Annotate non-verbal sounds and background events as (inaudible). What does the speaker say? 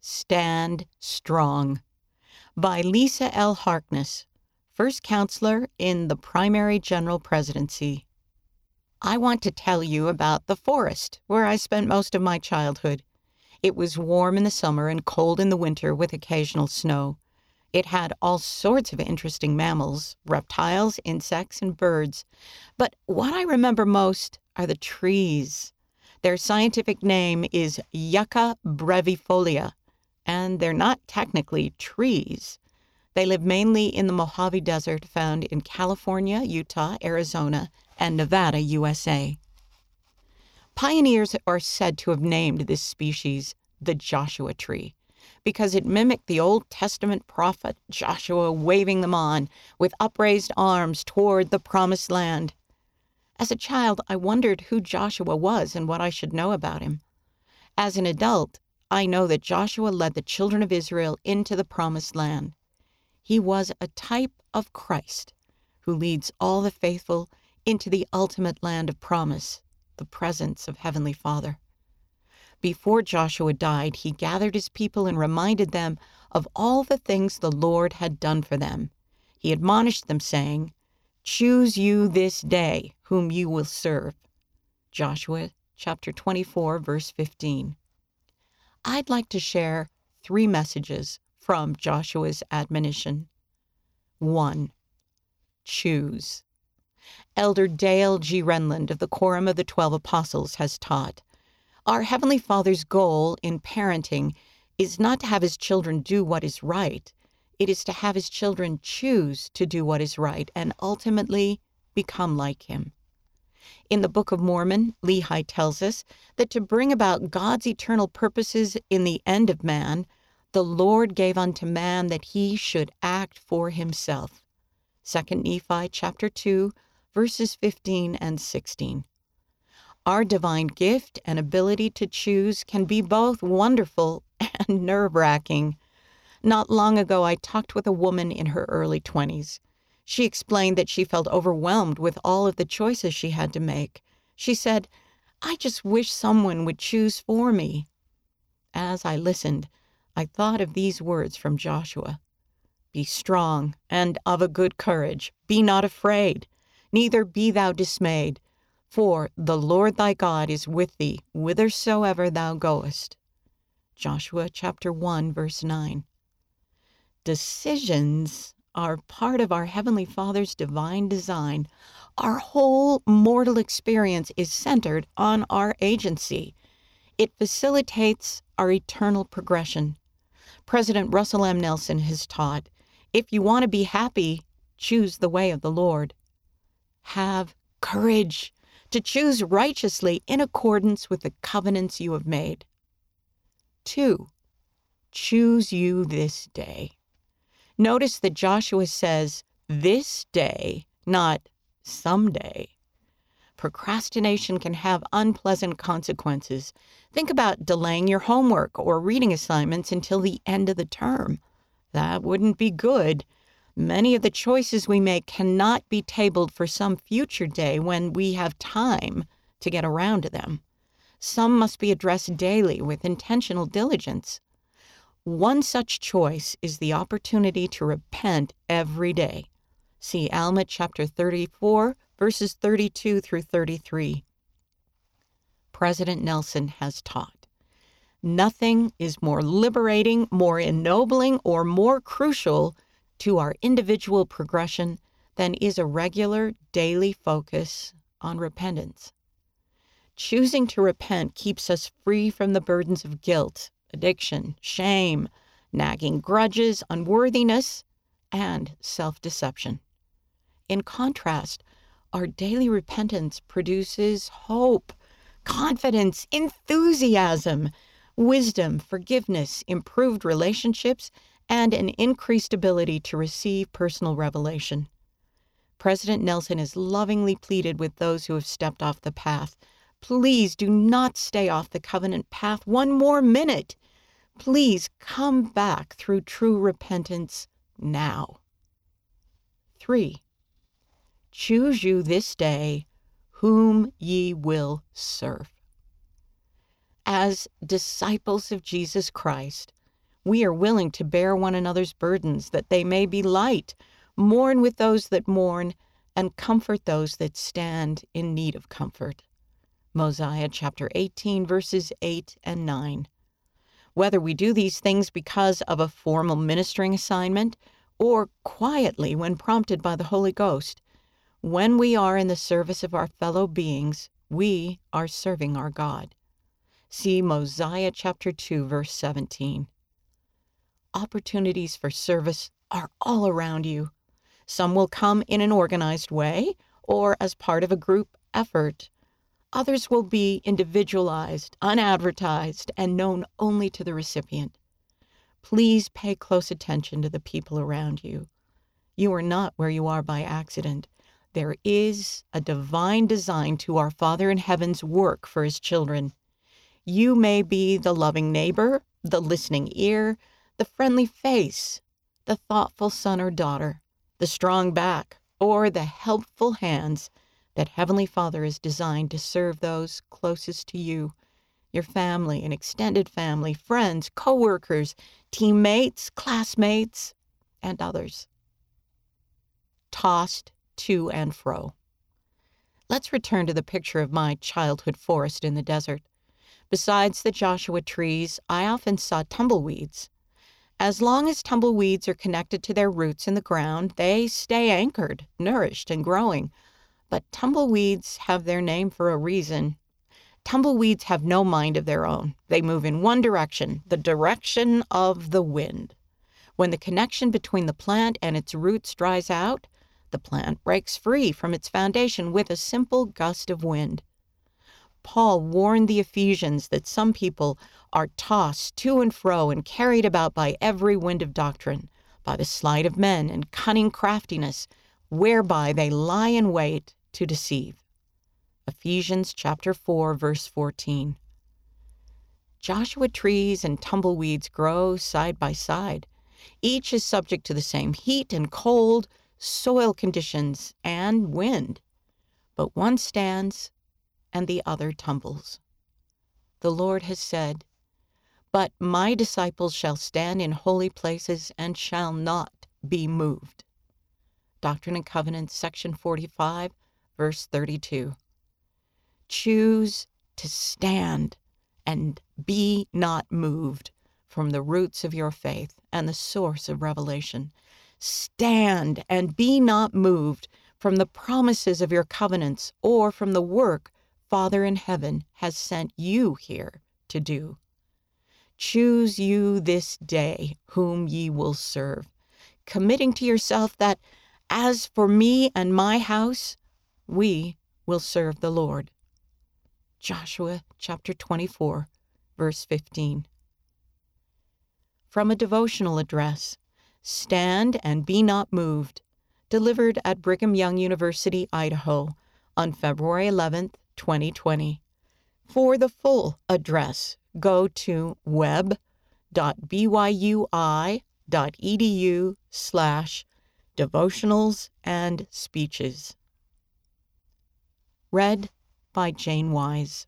Stand Strong by Lisa L. Harkness, first counselor in the primary general presidency. I want to tell you about the forest where I spent most of my childhood. It was warm in the summer and cold in the winter with occasional snow. It had all sorts of interesting mammals, reptiles, insects, and birds. But what I remember most are the trees. Their scientific name is Yucca brevifolia, and they're not technically trees. They live mainly in the Mojave Desert found in California, Utah, Arizona, and Nevada, USA. Pioneers are said to have named this species the Joshua tree because it mimicked the Old Testament prophet Joshua waving them on with upraised arms toward the promised land. As a child, I wondered who Joshua was and what I should know about him. As an adult, I know that Joshua led the children of Israel into the promised land. He was a type of Christ who leads all the faithful into the ultimate land of promise, the presence of Heavenly Father. Before Joshua died, he gathered his people and reminded them of all the things the Lord had done for them. He admonished them, saying, Choose you this day whom you will serve. Joshua chapter 24, verse 15. I'd like to share three messages from Joshua's admonition. 1. Choose. Elder Dale G. Renlund of the Quorum of the Twelve Apostles has taught Our Heavenly Father's goal in parenting is not to have his children do what is right, it is to have his children choose to do what is right and ultimately become like him. In the Book of Mormon, Lehi tells us that to bring about God's eternal purposes in the end of man, the Lord gave unto man that he should act for himself. 2 Nephi chapter 2, verses 15 and 16. Our divine gift and ability to choose can be both wonderful (laughs) and nerve wracking. Not long ago, I talked with a woman in her early 20s. She explained that she felt overwhelmed with all of the choices she had to make. She said, I just wish someone would choose for me. As I listened, I thought of these words from Joshua Be strong and of a good courage, be not afraid, neither be thou dismayed, for the Lord thy God is with thee whithersoever thou goest. Joshua chapter 1 verse 9 decisions are part of our Heavenly Father's divine design. Our whole mortal experience is centered on our agency. It facilitates our eternal progression. President Russell M. Nelson has taught if you want to be happy, choose the way of the Lord. Have courage to choose righteously in accordance with the covenants you have made. 2. Choose you this day. Notice that Joshua says this day, not someday. Procrastination can have unpleasant consequences. Think about delaying your homework or reading assignments until the end of the term. That wouldn't be good. Many of the choices we make cannot be tabled for some future day when we have time to get around to them. Some must be addressed daily with intentional diligence. One such choice is the opportunity to repent every day. See Alma chapter 34, verses 32 through 33. President Nelson has taught nothing is more liberating, more ennobling, or more crucial to our individual progression than is a regular daily focus on repentance. Choosing to repent keeps us free from the burdens of guilt addiction, shame, nagging grudges, unworthiness, and self deception. In contrast, our daily repentance produces hope, confidence, enthusiasm, wisdom, forgiveness, improved relationships, and an increased ability to receive personal revelation. President Nelson has lovingly pleaded with those who have stepped off the path Please do not stay off the covenant path one more minute. Please come back through true repentance now. 3. Choose you this day whom ye will serve. As disciples of Jesus Christ, We are willing to bear one another's burdens that they may be light, mourn with those that mourn, and comfort those that stand in need of comfort. Mosiah chapter 18, verses 8 and 9. Whether we do these things because of a formal ministering assignment or quietly when prompted by the Holy Ghost, when we are in the service of our fellow beings, we are serving our God. See Mosiah chapter 2, verse 17. Opportunities for service are all around you. Some will come in an organized way or as part of a group effort. Others will be individualized, unadvertised, and known only to the recipient. Please pay close attention to the people around you. You are not where you are by accident. There is a divine design to our Father in heaven's work for his children. You may be the loving neighbor, the listening ear, the friendly face, the thoughtful son or daughter, the strong back, or the helpful hands that Heavenly Father is designed to serve those closest to you, your family and extended family, friends, coworkers, teammates, classmates, and others. Tossed to and fro. Let's return to the picture of my childhood forest in the desert. Besides the Joshua trees, I often saw tumbleweeds. As long as tumbleweeds are connected to their roots in the ground, they stay anchored, nourished, and growing but tumbleweeds have their name for a reason. Tumbleweeds have no mind of their own. They move in one direction, the direction of the wind. When the connection between the plant and its roots dries out, the plant breaks free from its foundation with a simple gust of wind. Paul warned the Ephesians that some people are tossed to and fro and carried about by every wind of doctrine, by the sleight of men and cunning craftiness, whereby they lie in wait to deceive. Ephesians chapter 4 verse 14. Joshua trees and tumbleweeds grow side by side. Each is subject to the same heat and cold, soil conditions, and wind. But one stands and the other tumbles. The Lord has said, But my disciples shall stand in holy places and shall not be moved. Doctrine and Covenants, section 45, verse 32. Choose to stand and be not moved from the roots of your faith and the source of revelation. Stand and be not moved from the promises of your covenants or from the work Father in heaven has sent you here to do. Choose you this day whom ye will serve, committing to yourself that, as for me and my house, we will serve the Lord. Joshua chapter 24, verse 15. From a devotional address Stand and Be Not Moved, delivered at Brigham Young University, Idaho, on February 11, 2020. For the full address, go to web.byui.edu slash devotionals and speeches. Read by Jane Wise.